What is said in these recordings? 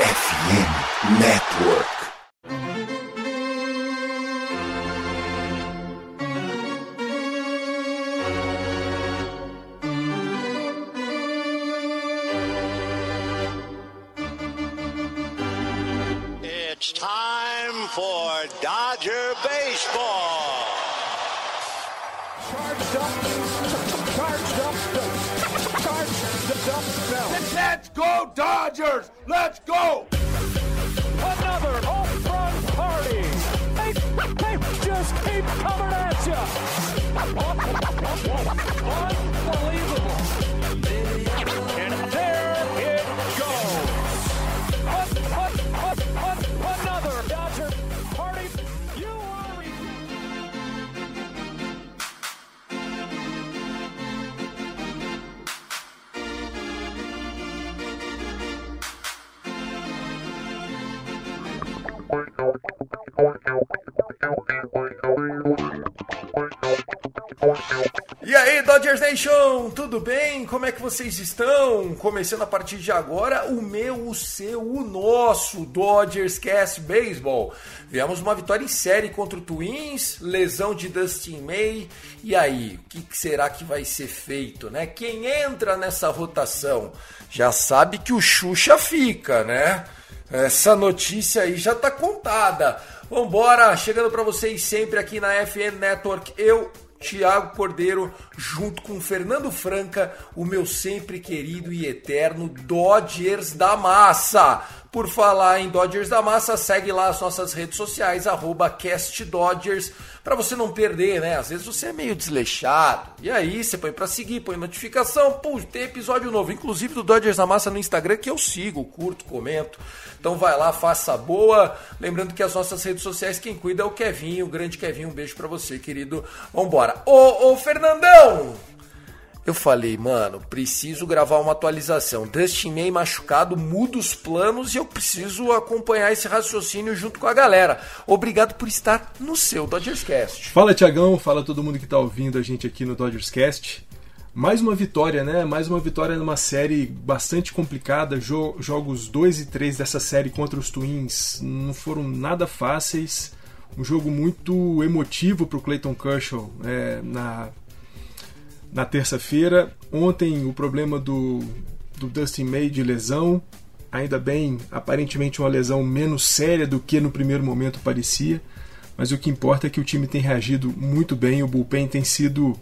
FM Network. It's time for Dodger Baseball. Charged up, charged up, charged up, Let's go Dodgers! Let's go! Another home run party. They, they just keep coming at you. Unbelievable. E aí, Dodgers Nation, tudo bem? Como é que vocês estão? Começando a partir de agora o meu, o seu, o nosso Dodgers Cast Baseball. Viemos uma vitória em série contra o Twins, lesão de Dustin May. E aí, o que será que vai ser feito, né? Quem entra nessa rotação já sabe que o Xuxa fica, né? Essa notícia aí já tá contada. Vambora, chegando para vocês sempre aqui na FN Network, eu, Tiago Cordeiro, junto com Fernando Franca, o meu sempre querido e eterno Dodgers da Massa. Por falar em Dodgers da Massa, segue lá as nossas redes sociais, CastDodgers, para você não perder, né? Às vezes você é meio desleixado. E aí você põe para seguir, põe notificação, pô, tem episódio novo, inclusive do Dodgers da Massa no Instagram, que eu sigo, curto, comento. Então vai lá, faça boa. Lembrando que as nossas redes sociais, quem cuida é o Kevinho, o grande Kevinho. Um beijo para você, querido. Vambora. Ô, ô, Fernandão! Eu falei, mano, preciso gravar uma atualização. Dustin May machucado, muda os planos e eu preciso acompanhar esse raciocínio junto com a galera. Obrigado por estar no seu Dodgers Cast. Fala Tiagão, fala todo mundo que tá ouvindo a gente aqui no Dodgers Cast. Mais uma vitória, né? Mais uma vitória numa série bastante complicada. Jo- jogos 2 e 3 dessa série contra os Twins não foram nada fáceis. Um jogo muito emotivo para o Clayton Kershaw é, na, na terça-feira. Ontem o problema do, do Dustin May de lesão. Ainda bem, aparentemente uma lesão menos séria do que no primeiro momento parecia. Mas o que importa é que o time tem reagido muito bem, o bullpen tem sido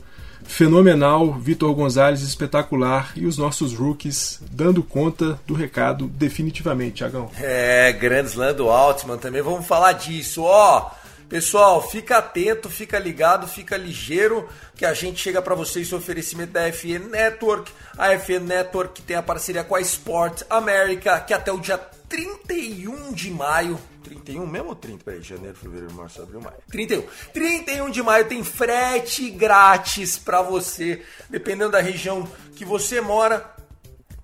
fenomenal, Vitor Gonzalez espetacular e os nossos rookies dando conta do recado definitivamente, Tiagão. É, Grand Slam do Altman também, vamos falar disso. Ó, pessoal, fica atento, fica ligado, fica ligeiro, que a gente chega para vocês esse oferecimento da FN Network. A FN Network tem a parceria com a Sport America, que até o dia 31 de maio 31 mesmo ou 30? Peraí, janeiro, fevereiro, março, abril, maio. 31. 31 de maio tem frete grátis para você, dependendo da região que você mora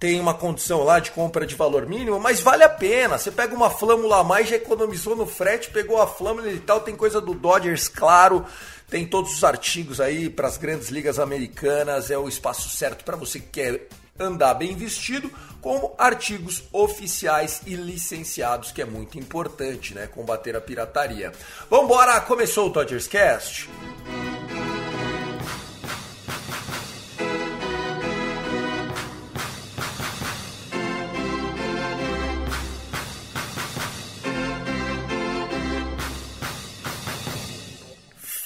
tem uma condição lá de compra de valor mínimo, mas vale a pena. Você pega uma flâmula a mais, já economizou no frete, pegou a flâmula e tal, tem coisa do Dodgers, claro. Tem todos os artigos aí para as grandes ligas americanas, é o espaço certo para você que quer andar bem vestido, como artigos oficiais e licenciados, que é muito importante, né? Combater a pirataria. Vambora, começou o Dodgers Cast.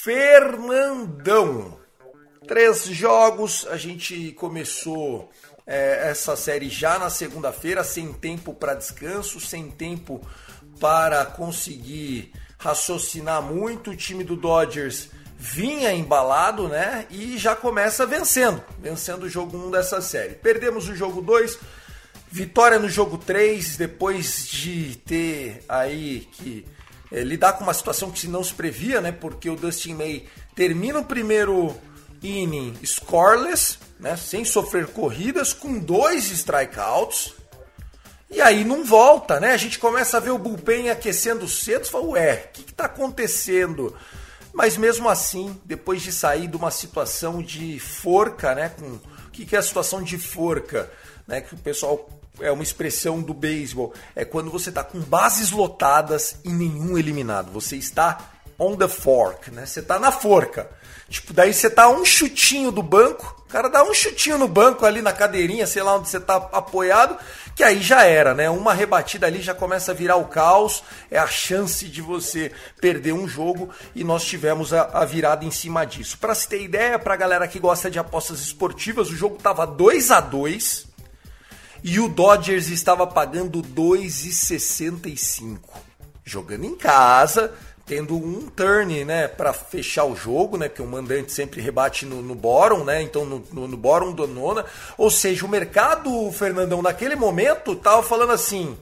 Fernandão. Três jogos, a gente começou é, essa série já na segunda-feira, sem tempo para descanso, sem tempo para conseguir raciocinar muito. O time do Dodgers vinha embalado, né? E já começa vencendo, vencendo o jogo 1 dessa série. Perdemos o jogo 2, vitória no jogo 3, depois de ter aí que é, lidar com uma situação que não se previa, né? Porque o Dustin May termina o primeiro inning scoreless, né? Sem sofrer corridas, com dois strikeouts. E aí não volta, né? A gente começa a ver o bullpen aquecendo cedo e fala, ué, o que, que tá acontecendo? Mas mesmo assim, depois de sair de uma situação de forca, né? Com, o que, que é a situação de forca? Né? Que o pessoal é uma expressão do beisebol, é quando você está com bases lotadas e nenhum eliminado. Você está on the fork, né? Você está na forca. Tipo, daí você tá um chutinho do banco, o cara dá um chutinho no banco ali na cadeirinha, sei lá onde você tá apoiado, que aí já era, né? Uma rebatida ali já começa a virar o caos, é a chance de você perder um jogo e nós tivemos a, a virada em cima disso. Para se ter ideia, pra galera que gosta de apostas esportivas, o jogo tava 2 a 2 e o Dodgers estava pagando 2,65. Jogando em casa, tendo um turn, né, para fechar o jogo, né, porque o mandante sempre rebate no, no bottom, né, então no, no, no bottom do nona, ou seja, o mercado, Fernandão, naquele momento tava falando assim,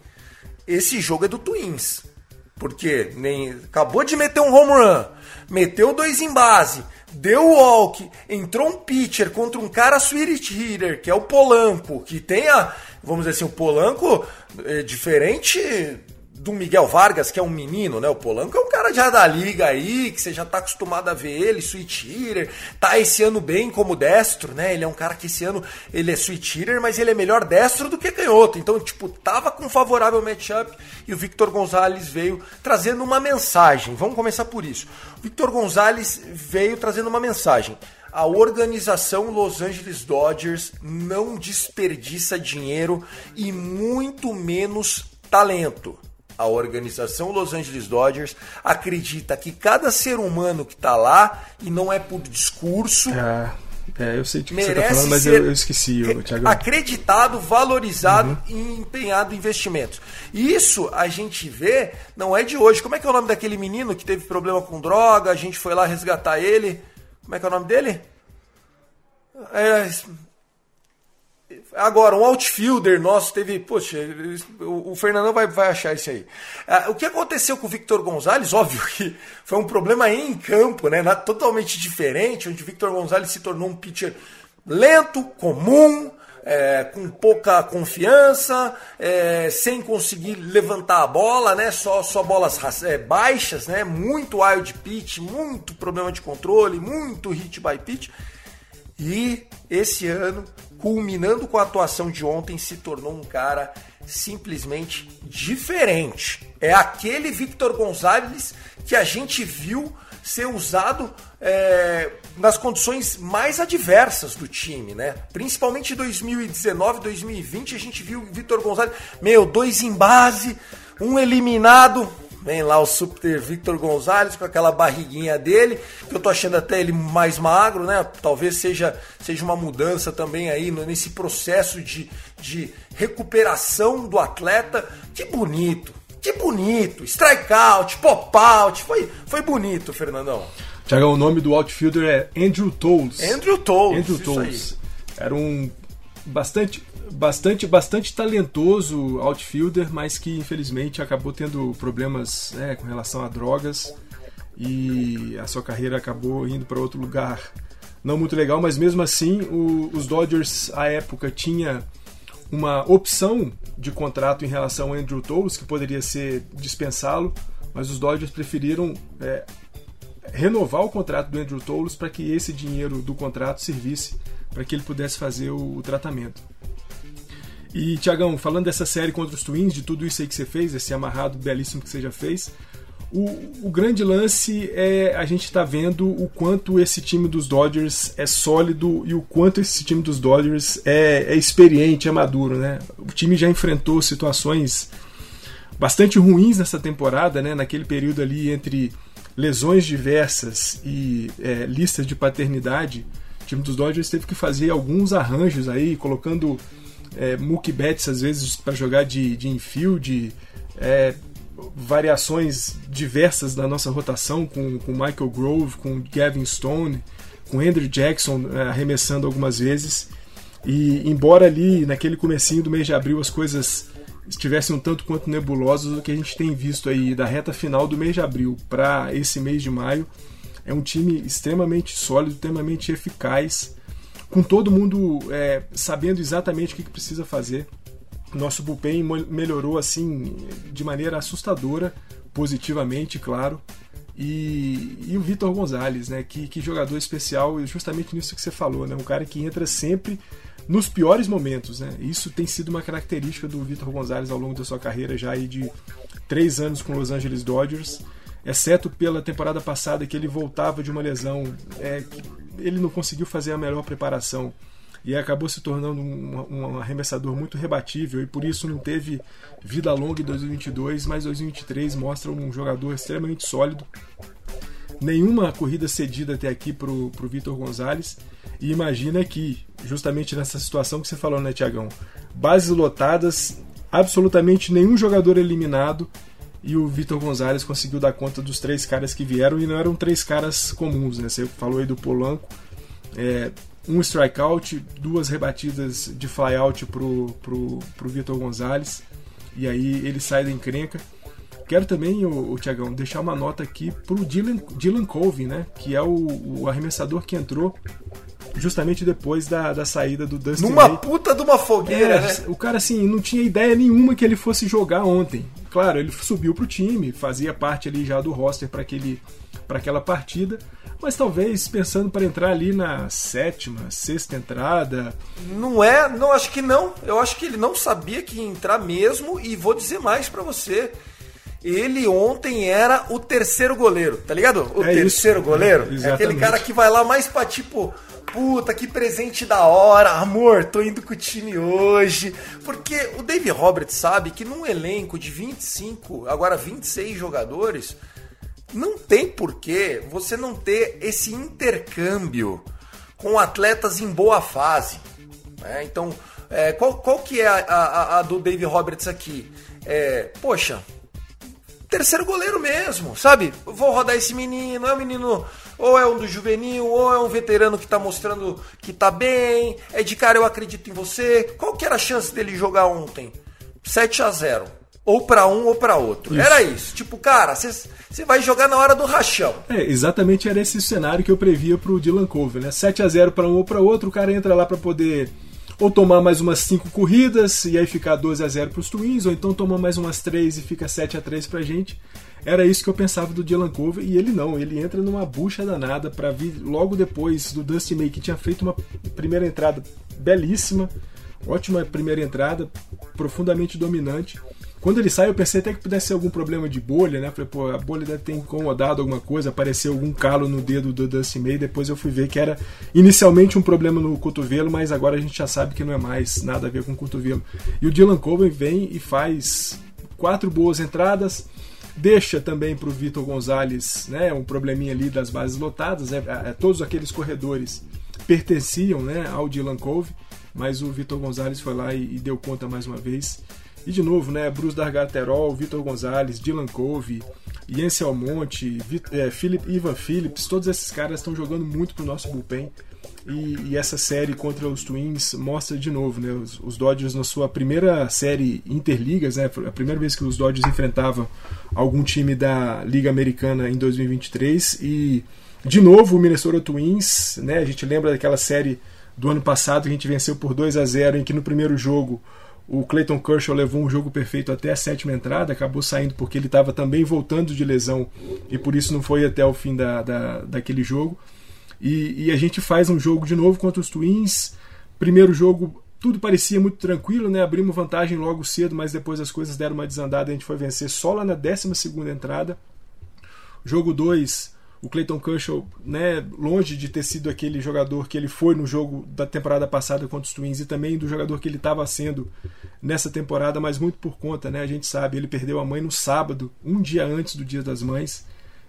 esse jogo é do Twins, porque nem acabou de meter um home run, meteu dois em base, deu walk, entrou um pitcher contra um cara sweet hitter, que é o Polanco, que tem a, vamos dizer assim, o Polanco é diferente do Miguel Vargas, que é um menino, né? O Polanco é um cara já da liga aí, que você já tá acostumado a ver ele, switch hitter, tá esse ano bem como destro, né? Ele é um cara que esse ano ele é switch hitter, mas ele é melhor destro do que canhoto. Então, tipo, tava com favorável matchup e o Victor Gonzalez veio trazendo uma mensagem. Vamos começar por isso. O Victor Gonzalez veio trazendo uma mensagem. A organização Los Angeles Dodgers não desperdiça dinheiro e muito menos talento a organização Los Angeles Dodgers acredita que cada ser humano que está lá, e não é por discurso. É, é eu sei de que você está falando, mas eu, eu esqueci, Thiago. Acreditado, valorizado uhum. e empenhado em investimentos. Isso a gente vê, não é de hoje. Como é que é o nome daquele menino que teve problema com droga? A gente foi lá resgatar ele. Como é que é o nome dele? É, Agora, um outfielder nosso teve. Poxa, o, Fernandão vai, vai achar isso aí. Ah, o que aconteceu com o Victor Gonzalez? Óbvio que foi um problema em campo, né? totalmente diferente, onde o Victor Gonzalez se tornou um pitcher lento, comum, é, com pouca confiança, é, sem conseguir levantar a bola, né? Só, só bolas é, baixas, né? Muito wild pitch, muito problema de controle, muito hit by pitch. E esse ano culminando com a atuação de ontem, se tornou um cara simplesmente diferente. É aquele Victor Gonzalez que a gente viu ser usado é, nas condições mais adversas do time, né? Principalmente em 2019, 2020, a gente viu o Victor Gonzalez, meu, dois em base, um eliminado, Vem lá o Super Victor Gonzalez com aquela barriguinha dele, que eu tô achando até ele mais magro, né? Talvez seja, seja uma mudança também aí nesse processo de, de recuperação do atleta. Que bonito, que bonito. Strikeout, pop-out, foi, foi bonito, Fernandão. Tiagão, o nome do outfielder é Andrew Tolles. Andrew Tolles. Andrew Tolles. Era um bastante bastante, bastante talentoso outfielder, mas que infelizmente acabou tendo problemas né, com relação a drogas. E a sua carreira acabou indo para outro lugar não muito legal, mas mesmo assim o, os Dodgers à época tinha uma opção de contrato em relação ao Andrew Tolles, que poderia ser dispensá-lo, mas os Dodgers preferiram é, renovar o contrato do Andrew Tolles para que esse dinheiro do contrato servisse para que ele pudesse fazer o, o tratamento. E, Tiagão, falando dessa série contra os Twins, de tudo isso aí que você fez, esse amarrado belíssimo que você já fez, o, o grande lance é a gente está vendo o quanto esse time dos Dodgers é sólido e o quanto esse time dos Dodgers é, é experiente, é maduro, né? O time já enfrentou situações bastante ruins nessa temporada, né? Naquele período ali entre lesões diversas e é, listas de paternidade, o time dos Dodgers teve que fazer alguns arranjos aí, colocando é, Mookie Betts às vezes para jogar de, de infield, é, variações diversas da nossa rotação com, com Michael Grove, com Gavin Stone, com Andrew Jackson é, arremessando algumas vezes. E embora ali naquele comecinho do mês de abril as coisas estivessem um tanto quanto nebulosas, o que a gente tem visto aí da reta final do mês de abril para esse mês de maio é um time extremamente sólido, extremamente eficaz com todo mundo é, sabendo exatamente o que, que precisa fazer. Nosso bullpen melhorou assim de maneira assustadora, positivamente, claro. E, e o Vitor Gonzalez, né? Que, que jogador especial, justamente nisso que você falou, né? Um cara que entra sempre nos piores momentos. Né? Isso tem sido uma característica do Vitor Gonzalez ao longo da sua carreira, já aí de três anos com Los Angeles Dodgers, exceto pela temporada passada que ele voltava de uma lesão, é, ele não conseguiu fazer a melhor preparação e acabou se tornando um, um, arremessador muito rebatível e por isso não teve vida longa em 2022, mas 2023 mostra um jogador extremamente sólido. Nenhuma corrida cedida até aqui para o Vitor Gonzalez. E imagina que, justamente nessa situação que você falou, né, Tiagão? Bases lotadas, absolutamente nenhum jogador eliminado e o Vitor Gonzalez conseguiu dar conta dos três caras que vieram e não eram três caras comuns, né? Você falou aí do Polanco, é, um strikeout, duas rebatidas de flyout pro, pro, pro Vitor Gonzalez e aí ele sai da encrenca. Quero também, o, o Tiagão, deixar uma nota aqui pro Dylan, Dylan Colvin, né? Que é o, o arremessador que entrou justamente depois da, da saída do Dustin Numa May. puta de uma fogueira, É, né? O cara, assim, não tinha ideia nenhuma que ele fosse jogar ontem. Claro, ele subiu pro time, fazia parte ali já do roster para para aquela partida, mas talvez pensando para entrar ali na sétima, sexta entrada, Não é, não acho que não. Eu acho que ele não sabia que ia entrar mesmo e vou dizer mais pra você. Ele ontem era o terceiro goleiro, tá ligado? O É isso. terceiro goleiro. É aquele Exatamente. cara que vai lá mais pra tipo, puta, que presente da hora, amor, tô indo com o time hoje. Porque o Dave Roberts sabe que num elenco de 25, agora 26 jogadores, não tem porquê você não ter esse intercâmbio com atletas em boa fase. né? Então, é, qual, qual que é a, a- a do Dave Roberts aqui? É, poxa, terceiro goleiro mesmo, sabe? Vou rodar esse menino, é um menino, ou é um do juvenil, ou é um veterano que tá mostrando que tá bem, é de cara eu acredito em você. Qual que era a chance dele jogar ontem? 7 a 0 Ou pra um ou pra outro. Isso. Era isso. Tipo, cara, você vai jogar na hora do rachão. É, exatamente era esse cenário que eu previa pro Dylan Cove, né? 7 a 0 para um ou para outro, o cara entra lá para poder ou tomar mais umas 5 corridas e aí ficar 12 a 0 pros Twins, ou então tomar mais umas 3 e fica 7 a 3 pra gente. Era isso que eu pensava do Dylan Cove e ele não, ele entra numa bucha danada para vir logo depois do Dusty May que tinha feito uma primeira entrada belíssima, ótima primeira entrada, profundamente dominante. Quando ele sai, eu pensei até que pudesse ser algum problema de bolha, né? Falei, pô, a bolha deve ter incomodado alguma coisa, apareceu algum calo no dedo do Dusty May. Depois eu fui ver que era inicialmente um problema no cotovelo, mas agora a gente já sabe que não é mais nada a ver com o cotovelo. E o Dylan Coben vem e faz quatro boas entradas, deixa também para o Vitor Gonzalez né, um probleminha ali das bases lotadas. Né? Todos aqueles corredores pertenciam né, ao Dylan Cove, mas o Vitor Gonzalez foi lá e, e deu conta mais uma vez. E de novo, né, Bruce Dargaterol, Vitor Gonzalez, Dylan Cove, Jens Almonte, é, Philip, Ivan Phillips, todos esses caras estão jogando muito pro nosso bullpen. E, e essa série contra os Twins mostra de novo, né? Os, os Dodgers na sua primeira série interligas, né? A primeira vez que os Dodgers enfrentavam algum time da Liga Americana em 2023 e de novo o Minnesota Twins, né? A gente lembra daquela série do ano passado que a gente venceu por 2 a 0 em que no primeiro jogo o Clayton Kershaw levou um jogo perfeito até a sétima entrada, acabou saindo porque ele estava também voltando de lesão e por isso não foi até o fim da, da, daquele jogo. E, e a gente faz um jogo de novo contra os Twins. Primeiro jogo, tudo parecia muito tranquilo, né? Abrimos vantagem logo cedo, mas depois as coisas deram uma desandada e a gente foi vencer só lá na 12 entrada. Jogo 2, o Clayton Kershaw, né, longe de ter sido aquele jogador que ele foi no jogo da temporada passada contra os Twins e também do jogador que ele estava sendo nessa temporada, mas muito por conta, né? A gente sabe, ele perdeu a mãe no sábado, um dia antes do Dia das Mães,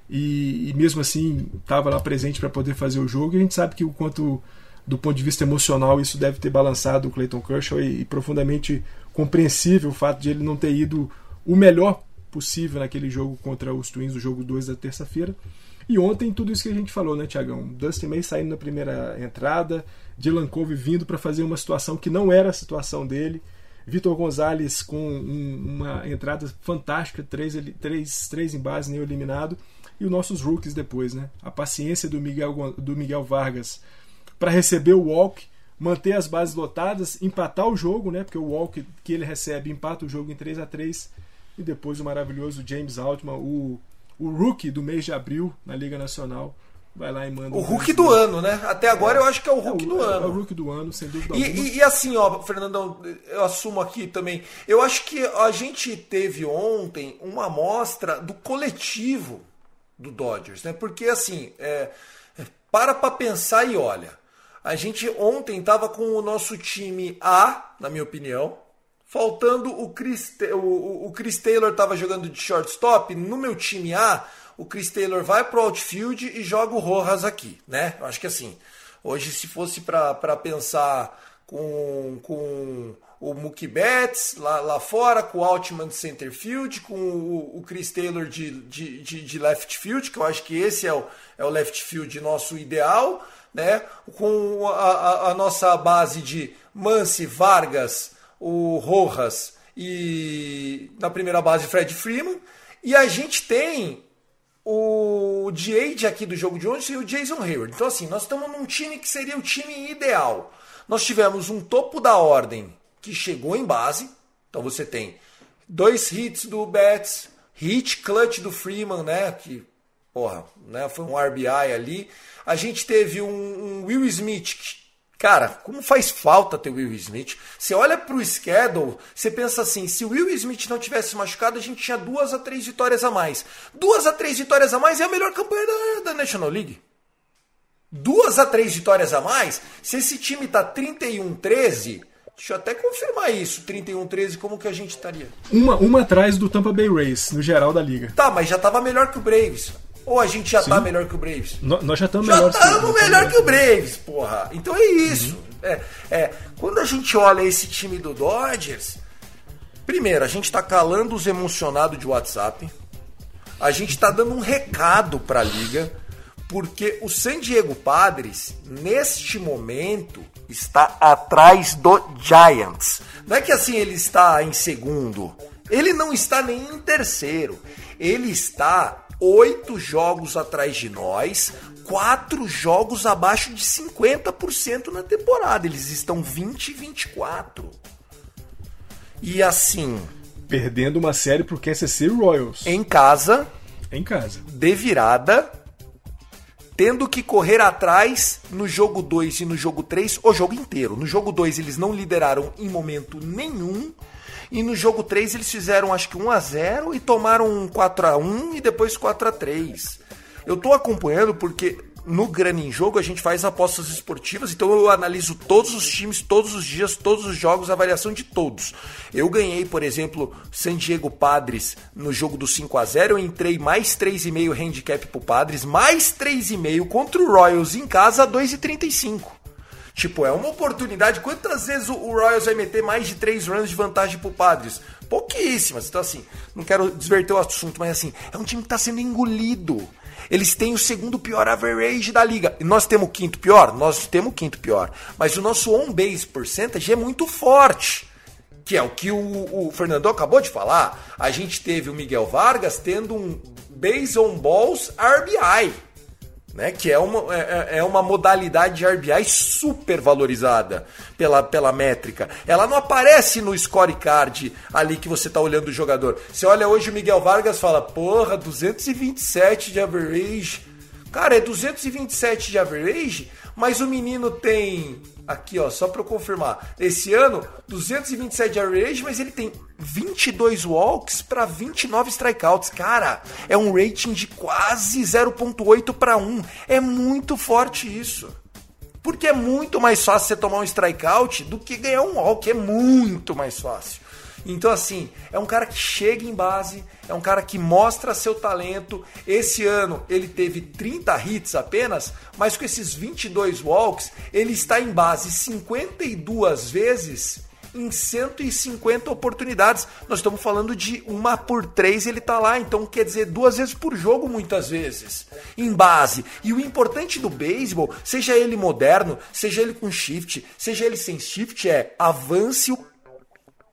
e, e mesmo assim estava lá presente para poder fazer o jogo. E a gente sabe que o quanto do ponto de vista emocional isso deve ter balançado o Clayton Kershaw e, e profundamente compreensível o fato de ele não ter ido o melhor possível naquele jogo contra os Twins, o jogo 2 da terça-feira. E ontem, tudo isso que a gente falou, né, Tiagão? Dustin May saindo na primeira entrada, Dylan Cove vindo para fazer uma situação que não era a situação dele, Vitor Gonzalez com um- uma entrada fantástica, três, três, três em base, nem eliminado, e os nossos rookies depois, né? A paciência do Miguel, do Miguel Vargas para receber o walk, manter as bases lotadas, empatar o jogo, né? Porque o walk que ele recebe empata o jogo em 3 a 3 e depois o maravilhoso James Altman, o, o rookie do mês de abril na Liga Nacional, vai lá e manda. O um Hulk do ano, né? Até agora eu acho que é o Hulk É o- do É o ano. Hulk do ano, sem dúvida E, alguma. e- e assim, ó, Fernandão, eu assumo aqui também. Eu acho que a gente teve ontem uma amostra do coletivo do Dodgers, né? Porque assim, é, para pra pensar e olha. A gente ontem tava com o nosso time A, na minha opinião. Faltando o Chris, o, o- Chris Taylor tava jogando de shortstop. No meu time A, o Chris Taylor vai pro outfield e joga o Rojas aqui, né? Eu acho que assim, hoje se fosse para pensar com, com o Mookie Betts lá, lá fora, com o Altman de center field, com o, o Chris Taylor de, de, de, de left field, que eu acho que esse é o, é o left field nosso ideal, né? Com a, a- a nossa base de Mance, Vargas, o Rojas e na primeira base Fred Freeman. E a gente tem o Diade aqui do jogo de ontem e o Jason Hayward. Então, assim, nós estamos num time que seria o time ideal. Nós tivemos um topo da ordem que chegou em base. Então você tem dois hits do Betts, hit clutch do Freeman, né? Que, porra, né? Foi um RBI ali. A gente teve um, um Will Smith Cara, como faz falta ter o Will Smith? Você olha pro schedule, você pensa assim: se o Will Smith não tivesse machucado, a gente tinha duas a três vitórias a mais. Duas a três vitórias a mais é a melhor campanha da, da National League. Duas a três vitórias a mais, se esse time tá 31-13, deixa eu até confirmar isso: 31-13, como que a gente estaria? Uma, uma atrás do Tampa Bay Rays, no geral da liga. Tá, mas já tava melhor que o Braves. Ou a gente já tá melhor que o Braves? No- nós já estamos Já melhores estamos melhor que o Braves, porra. Então é isso. É, é, quando a gente olha esse time do Dodgers, primeiro, a gente tá calando os emocionados de WhatsApp. A gente tá dando um recado pra liga, porque o San Diego Padres, neste momento, está atrás do Giants. Não é que assim ele está em segundo. Ele não está nem em terceiro. Ele está oito jogos atrás de nós, quatro jogos abaixo de 50% na temporada. Eles estão 20 e 24. E assim, Perdendo uma série pro Kansas City Royals. em casa, Em casa. de virada, tendo que correr atrás no jogo 2 e no jogo 3 o jogo inteiro. No jogo 2 eles não lideraram em momento nenhum. E no jogo 3 eles fizeram acho que 1 a 0 e tomaram um 4 a 1 e depois 4 a 3. Eu tô acompanhando porque no Grana em Jogo a gente faz apostas esportivas, então eu analiso todos os times, todos os dias, todos os jogos, avaliação de todos. Eu ganhei, por exemplo, San Diego Padres no jogo do 5 a 0 eu entrei mais 3,5 handicap pro Padres, mais 3,5 contra o Royals em casa a 2,35. Tipo, é uma oportunidade. Quantas vezes o Royals vai meter mais de 3 runs de vantagem pro Padres? Pouquíssimas. Então, assim, não quero desverter o assunto, mas assim, é um time que tá sendo engolido. Eles têm o segundo pior average da liga. E nós temos o quinto pior? Nós temos o quinto pior. Mas o nosso on-base percentage é muito forte. Que é o que o, o Fernando acabou de falar. A gente teve o Miguel Vargas tendo um base on balls RBI né? Que é uma, é, é uma modalidade de RBI super valorizada pela, pela métrica. Ela não aparece no scorecard ali que você tá olhando o jogador. Você olha hoje o Miguel Vargas fala, porra, 227 de average. Cara, é 227 de average, mas o menino tem. Aqui, ó, só pra eu confirmar. Esse ano, 227 de average, mas ele tem 22 walks para 29 strikeouts. Cara, é um rating de quase 0.8 para 1. É muito forte isso. Porque é muito mais fácil você tomar um strikeout do que ganhar um walk. É muito mais fácil. Então, assim, é um cara que chega em base, é um cara que mostra seu talento. Esse ano ele teve 30 hits apenas, mas com esses 22 walks, ele está em base 52 vezes em 150 oportunidades. Nós estamos falando de uma por três ele tá lá, então quer dizer duas vezes por jogo muitas vezes, em base. E o importante do beisebol, seja ele moderno, seja ele com shift, seja ele sem shift, é avance o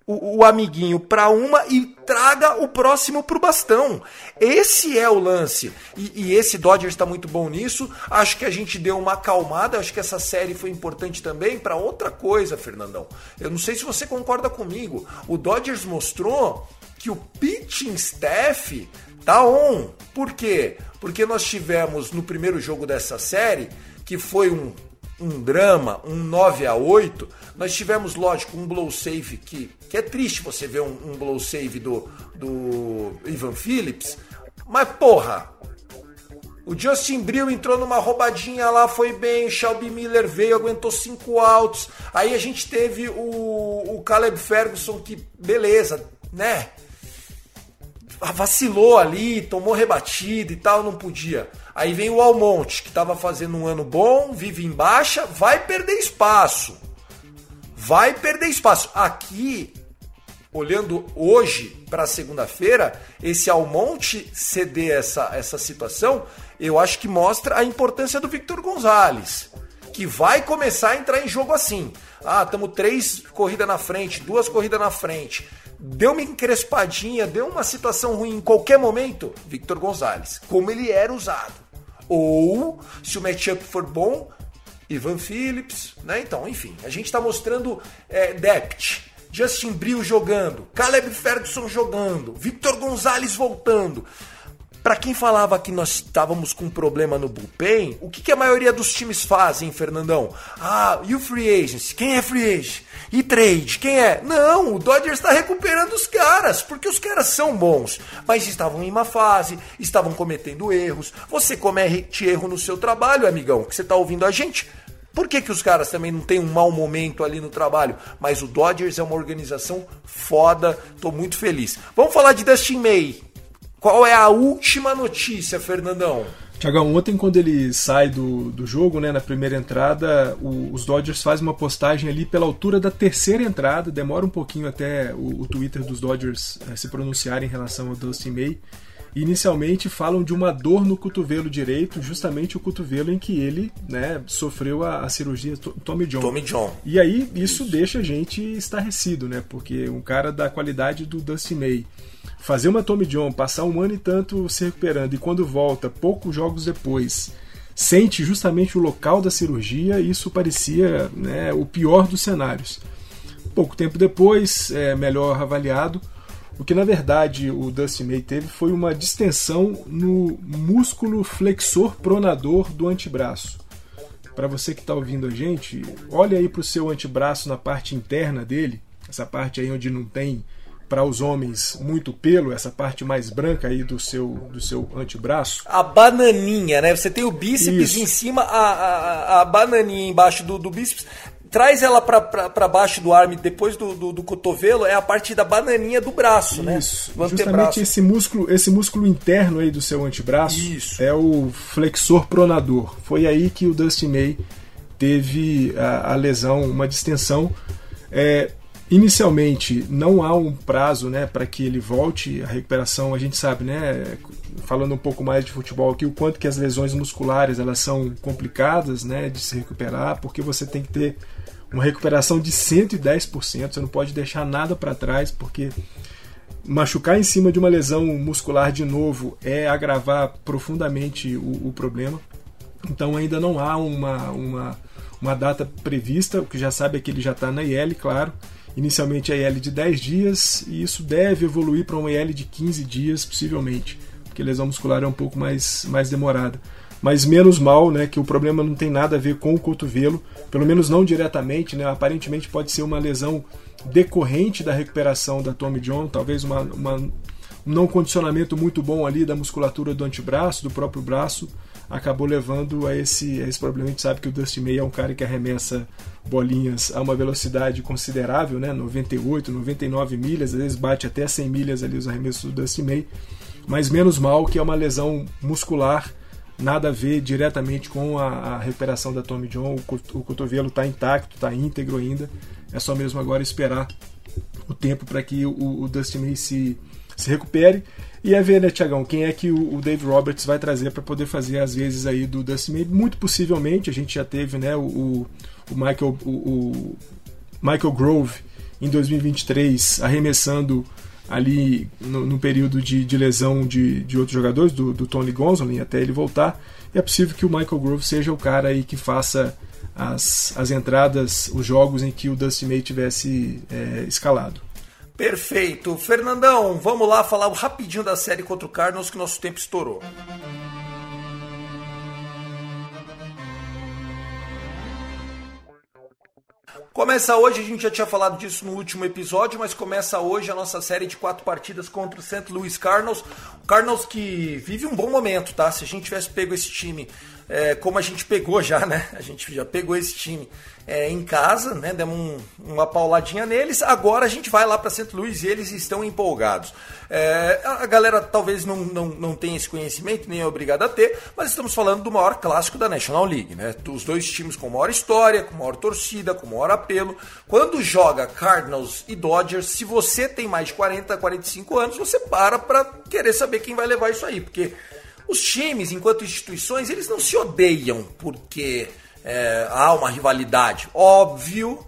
o, o amiguinho para uma e traga o próximo pro bastão. Esse é o lance. E, e esse Dodgers está muito bom nisso. Acho que a gente deu uma acalmada. Acho que essa série foi importante também para outra coisa, Fernandão. Eu não sei se você concorda comigo. O Dodgers mostrou que o pitching staff tá on. Por quê? Porque nós tivemos no primeiro jogo dessa série, que foi um, um drama, um 9 a 8 nós tivemos, lógico, um blow save que, que é triste você ver um, um blow save do, do Ivan Phillips, mas porra, o Justin Brill entrou numa roubadinha lá, foi bem. O Shelby Miller veio, aguentou cinco altos. Aí a gente teve o, o Caleb Ferguson, que beleza, né? Vacilou ali, tomou rebatida e tal, não podia. Aí vem o Almonte, que estava fazendo um ano bom, vive em baixa, vai perder espaço. Vai perder espaço. Aqui, olhando hoje para segunda-feira, esse Almonte ceder essa, essa situação eu acho que mostra a importância do Victor Gonzalez, que vai começar a entrar em jogo assim. Ah, estamos três corridas na frente, duas corridas na frente. Deu uma encrespadinha, deu uma situação ruim em qualquer momento, Victor Gonzalez, como ele era usado. Ou, se o matchup for bom, Ivan Phillips, né? Então, enfim, a gente está mostrando é, depth. Justin Brill jogando, Caleb Ferguson jogando, Victor Gonzalez voltando. Para quem falava que nós estávamos com problema no bullpen, o que, que, a maioria dos times fazem, Fernandão? Ah, e o free agents? Quem é free agent? E trade? Quem é? Não, o Dodgers está recuperando os caras, porque os caras são bons, mas estavam em uma fase, estavam cometendo erros. Você comete erro no seu trabalho, amigão, que você está ouvindo a gente. Por que, que os caras também não têm um mau momento ali no trabalho? Mas o Dodgers é uma organização foda, tô muito feliz. Vamos falar de Dustin May. Qual é a última notícia, Fernandão? Tiagão, ontem quando ele sai do, do jogo, né, na primeira entrada, o, os Dodgers fazem uma postagem ali pela altura da terceira entrada, demora um pouquinho até o, o Twitter dos Dodgers é, se pronunciar em relação ao Dustin May. Inicialmente falam de uma dor no cotovelo direito, justamente o cotovelo em que ele né, sofreu a, a cirurgia Tommy John. Tommy John. E aí isso, isso deixa a gente estarrecido, né? Porque um cara da qualidade do Dustin May fazer uma Tommy John, passar um ano e tanto se recuperando e quando volta, poucos jogos depois, sente justamente o local da cirurgia, isso parecia né, o pior dos cenários. Pouco tempo depois, é, melhor avaliado, o que na verdade o Dusty May teve foi uma distensão no músculo flexor pronador do antebraço. Para você que está ouvindo a gente, olha aí para o seu antebraço na parte interna dele, essa parte aí onde não tem para os homens muito pelo, essa parte mais branca aí do seu, do seu antebraço. A bananinha, né? Você tem o bíceps Isso. em cima, a, a, a bananinha embaixo do, do bíceps. Traz ela para baixo do arme, depois do, do, do, cotovelo, é a parte da bananinha do braço, Isso. né? Isso. Justamente esse músculo, esse músculo interno aí do seu antebraço Isso. é o flexor pronador. Foi aí que o Dusty May teve a, a lesão, uma distensão. É, Inicialmente, não há um prazo né, para que ele volte. A recuperação, a gente sabe, né, falando um pouco mais de futebol aqui, o quanto que as lesões musculares elas são complicadas né, de se recuperar, porque você tem que ter uma recuperação de 110%. Você não pode deixar nada para trás, porque machucar em cima de uma lesão muscular de novo é agravar profundamente o, o problema. Então ainda não há uma, uma, uma data prevista. O que já sabe é que ele já está na IL, claro inicialmente a IL de 10 dias e isso deve evoluir para uma IL de 15 dias, possivelmente, porque a lesão muscular é um pouco mais, mais demorada. Mas menos mal, né, que o problema não tem nada a ver com o cotovelo, pelo menos não diretamente, né, aparentemente pode ser uma lesão decorrente da recuperação da Tommy John, talvez uma, uma, um não condicionamento muito bom ali da musculatura do antebraço, do próprio braço, acabou levando a esse, a esse problema. A gente sabe que o Dusty May é um cara que arremessa bolinhas a uma velocidade considerável, né? 98, 99 milhas, às vezes bate até 100 milhas ali os arremessos do Dusty May, mas menos mal que é uma lesão muscular, nada a ver diretamente com a, a recuperação da Tommy John, o, o cotovelo está intacto, está íntegro ainda, é só mesmo agora esperar o tempo para que o, o Dusty May se, se recupere. E é ver, né, Tiagão, quem é que o, Dave Roberts vai trazer para poder fazer as vezes aí do Dusty May. Muito possivelmente, a gente já teve né, o, o Michael, o, o Michael Grove em 2023 arremessando ali no, no período de, de, lesão de, de outros jogadores, do, do Tony Gonsolin, até ele voltar. É possível que o Michael Grove seja o cara aí que faça as, as entradas, os jogos em que o Dusty May tivesse é, escalado. Perfeito. Fernandão, vamos lá falar rapidinho da série contra o Cardinals que nosso tempo estourou. Começa hoje, a gente já tinha falado disso no último episódio, mas começa hoje a nossa série de quatro partidas contra o St. Louis Cardinals. O Cardinals que vive um bom momento, tá? Se a gente tivesse pego esse time é, como a gente pegou já, né? A gente já pegou esse time é, em casa, né? Demos um, uma pauladinha neles. Agora a gente vai lá para Santo Luís e eles estão empolgados. É, a galera talvez não, não, não tenha esse conhecimento, nem é obrigada a ter, mas estamos falando do maior clássico da National League, né? Os dois times com maior história, com maior torcida, com maior apelo. Quando joga Cardinals e Dodgers, se você tem mais de 40, 45 anos, você para para querer saber quem vai levar isso aí, porque os times, enquanto instituições, eles não se odeiam porque é, há uma rivalidade. Óbvio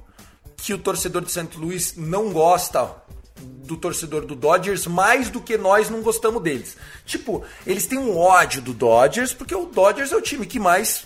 que o torcedor de St. Louis não gosta do torcedor do Dodgers mais do que nós não gostamos deles. Tipo, eles têm um ódio do Dodgers porque o Dodgers é o time que mais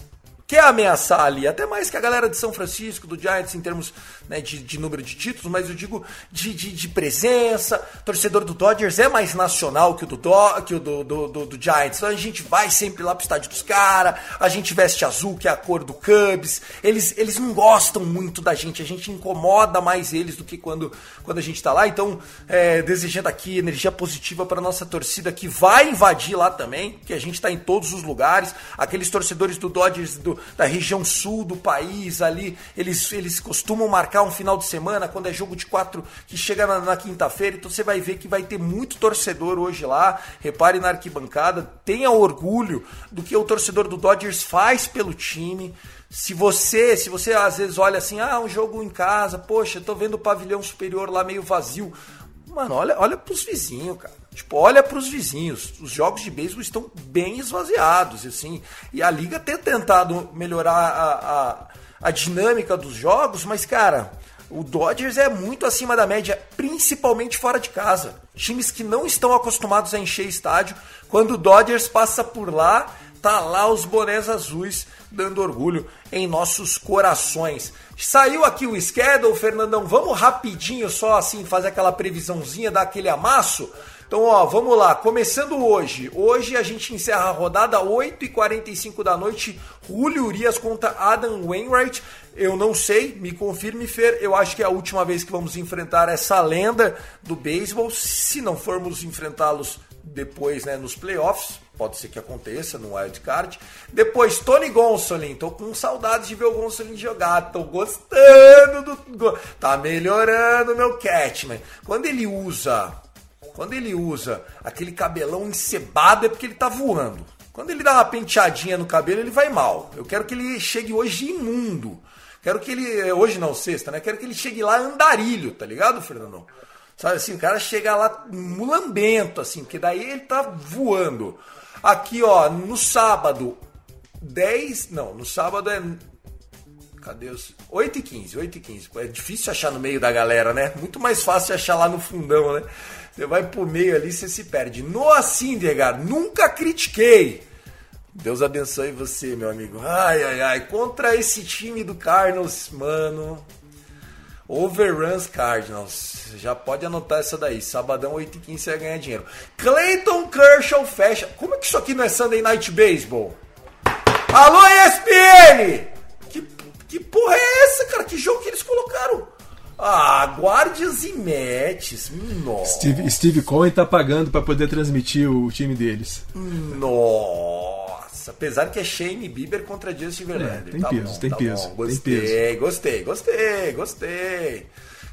quer ameaçar ali, até mais que a galera de São Francisco, do Giants, em termos né, de, de, número de títulos, mas eu digo de, de, de, presença. Torcedor do Dodgers é mais nacional que o do, do, que o do, do, do, do Giants. Então a gente vai sempre lá pro estádio dos caras, a gente veste azul, que é a cor do Cubs. Eles, eles não gostam muito da gente, a gente incomoda mais eles do que quando, quando a gente tá lá. Então, é, desejando aqui energia positiva para nossa torcida que vai invadir lá também, que a gente tá em todos os lugares. Aqueles torcedores do Dodgers do, da região sul do país ali, eles, eles costumam marcar um final de semana, quando é jogo de quatro, que chega na, na quinta-feira, então você vai ver que vai ter muito torcedor hoje lá, repare na arquibancada, tenha orgulho do que o torcedor do Dodgers faz pelo time, se você, se você às vezes olha assim, ah, um jogo em casa, poxa, tô vendo o pavilhão superior lá meio vazio. Mano, olha, olha pros vizinhos, cara. Tipo, olha para os vizinhos. Os jogos de beisebol estão bem esvaziados, assim. E a liga tem tentado melhorar a, a, a dinâmica dos jogos, mas, cara, o Dodgers é muito acima da média, principalmente fora de casa. Times que não estão acostumados a encher estádio. Quando o Dodgers passa por lá, tá lá os bonés azuis dando orgulho em nossos corações. Saiu aqui o schedule, Fernandão. Vamos rapidinho só assim fazer aquela previsãozinha, dar aquele amasso. Então, ó, vamos lá. Começando hoje. Hoje a gente encerra a rodada 8h45 da noite. Julio Urias contra Adam Wainwright. Eu não sei, me confirme, Fer. Eu acho que é a última vez que vamos enfrentar essa lenda do beisebol. Se não formos enfrentá-los depois, né, nos playoffs. Pode ser que aconteça no wild card. Depois, Tony Gonsolin. Tô com saudades de ver o Gonsolin jogar. Tô gostando do. Tá melhorando meu Catman. Quando ele usa quando ele usa aquele cabelão encebado é porque ele tá voando. Quando ele dá uma penteadinha no cabelo, ele vai mal. Eu quero que ele chegue hoje imundo. Quero que ele. Hoje não, sexta, né? Quero que ele chegue lá andarilho, tá ligado, Fernandão? Sabe assim, o cara chega lá mulambento, assim, porque daí ele tá voando. Aqui, ó, no sábado, 10. Não, no sábado é. Cadê os. 8 e 15, 8 e 15. É difícil achar no meio da galera, né? Muito mais fácil achar lá no fundão, né? Você vai pro meio ali, você se perde. Noah Syndergaard, nunca critiquei. Deus abençoe você, meu amigo. Ai, ai, ai. Contra esse time do Cardinals, mano. Overruns Cardinals. Já pode anotar essa daí. Sabadão 8h15 você vai ganhar dinheiro. Clayton Kershaw fecha. Como é que isso aqui não é Sunday Night Baseball? Alô, ESPN! Que, que porra é essa, cara? Que jogo que eles colocaram? Ah, guardias e matches. Nossa. Steve, Steve Cohen tá pagando para poder transmitir o time deles. Nossa, apesar que é Shane Bieber contra Justin Verlander. É, tem, tá peso, bom, tem tá peso, bom. Gostei, tem peso. gostei, gostei, gostei.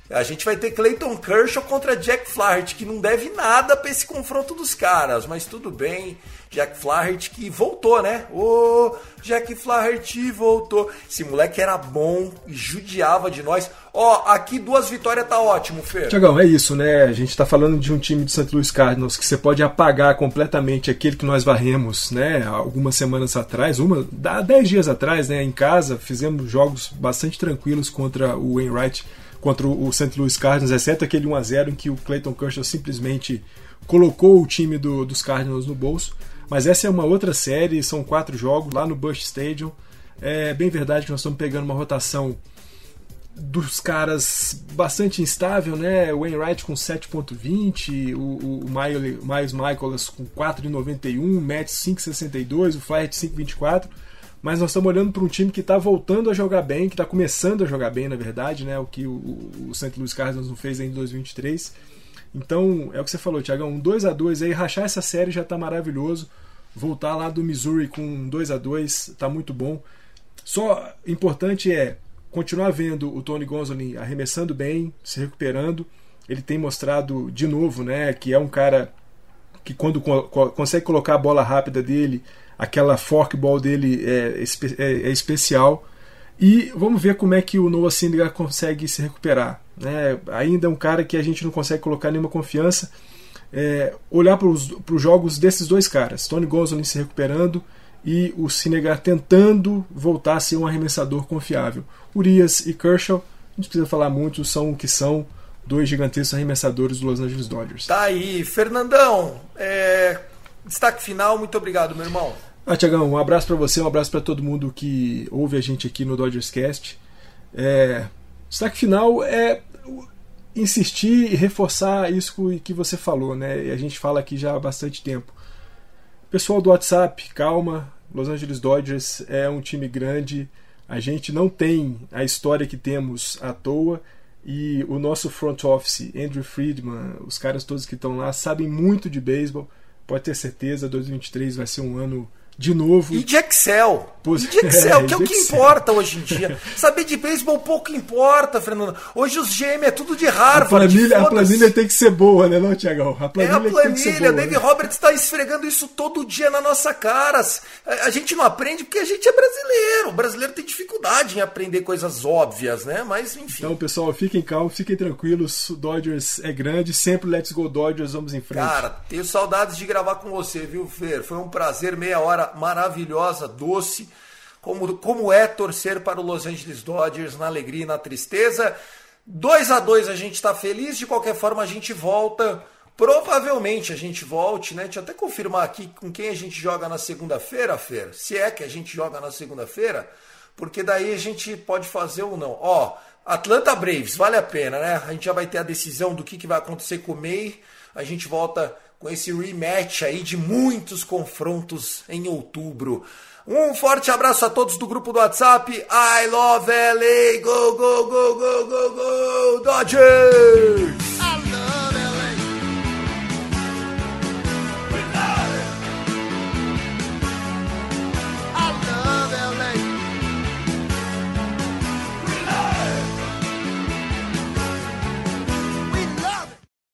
A gente vai ter Clayton Kershaw contra Jack Flaherty, que não deve nada para esse confronto dos caras, mas tudo bem. Jack Flaherty que voltou, né? Ô, Jack Flaherty voltou. Esse moleque era bom e judiava de nós. Ó, aqui duas vitórias tá ótimo, Fer. Tiagão, é isso, né? A gente tá falando de um time de St. Louis Cardinals que você pode apagar completamente aquele que nós varremos, né? Algumas semanas atrás, uma, 10 dias atrás, né? Em casa, fizemos jogos bastante tranquilos contra o Wainwright contra o St. Louis Cardinals, exceto aquele 1 a 0 em que o Clayton Kershaw simplesmente colocou o time do, dos Cardinals no bolso. Mas essa é uma outra série, são quatro jogos lá no Busch Stadium. É bem verdade que nós estamos pegando uma rotação dos caras bastante instável, né? O Wainwright com 7.20, o, o, o Miles Michaelas com 4.91, o Matt 5.62, o Flaherty 5.24. Mas nós estamos olhando para um time que está voltando a jogar bem, que está começando a jogar bem, na verdade, né? O que o, o St. Louis Cardinals não fez em 2023. Então, é o que você falou, Thiagão, um 2 a 2 aí, rachar essa série já está maravilhoso. Voltar lá do Missouri com 2 a 2 está muito bom. Só importante é continuar vendo o Tony Gonzalez arremessando bem, se recuperando. Ele tem mostrado de novo, né, que é um cara que quando co consegue colocar a bola rápida dele, aquela forkball dele é, é, é, especial. E vamos ver como é que o Noah Syndergaard consegue se recuperar. Né? Ainda é um cara que a gente não consegue colocar nenhuma confiança. É, olhar para os jogos desses dois caras, Tony Gonzalez se recuperando e o Syndergaard tentando voltar a ser um arremessador confiável. Urias e Kershaw, gente precisa falar muito, são o que são dois gigantescos arremessadores do Los Angeles Dodgers. Tá aí, Fernandão, é... destaque final, muito obrigado, meu irmão. Ah, Tiagão, um abraço para você, um abraço para todo mundo que ouve a gente aqui no Dodgers Cast. É... Destaque final é insistir e reforçar isso que você falou, né? E a gente fala aqui já há bastante tempo. Pessoal do WhatsApp, calma. Los Angeles Dodgers é um time grande a gente não tem a história que temos à toa e o nosso front office, Andrew Friedman, os caras todos que estão lá sabem muito de beisebol. Pode ter certeza, 2023 vai ser um ano de novo. E de Excel. E de Excel, é, que é o que Excel. importa hoje em dia. Saber de beisebol pouco importa, Fernando. Hoje os GM é tudo de Harvard. A planilha, a planilha tem que ser boa, né, não, Tiagão? A planilha, é a planilha. Boa, Dave né? Roberts está esfregando isso todo dia na nossa cara. A gente não aprende porque a gente é brasileiro. O brasileiro tem dificuldade em aprender coisas óbvias, né? Mas enfim. Então, pessoal, fiquem calmos, fiquem tranquilos. O Dodgers é grande, sempre Let's Go Dodgers, vamos em frente. Cara, tenho saudades de gravar com você, viu, Fer? Foi um prazer, meia hora maravilhosa, doce, como, como é torcer para o Los Angeles Dodgers na alegria e na tristeza. 2 a 2 a gente está feliz, de qualquer forma a gente volta. Provavelmente a gente volte, né? Deixa eu até confirmar aqui com quem a gente joga na segunda-feira, Fer. Se é que a gente joga na segunda-feira, porque daí a gente pode fazer ou não. Ó, Atlanta Braves, vale a pena, né? A gente já vai ter a decisão do que, que vai acontecer com o May. A gente volta com esse rematch aí de muitos confrontos em outubro. Um forte abraço a todos do grupo do WhatsApp. I love LA. Go, go, go, go, go, go, Dodgers!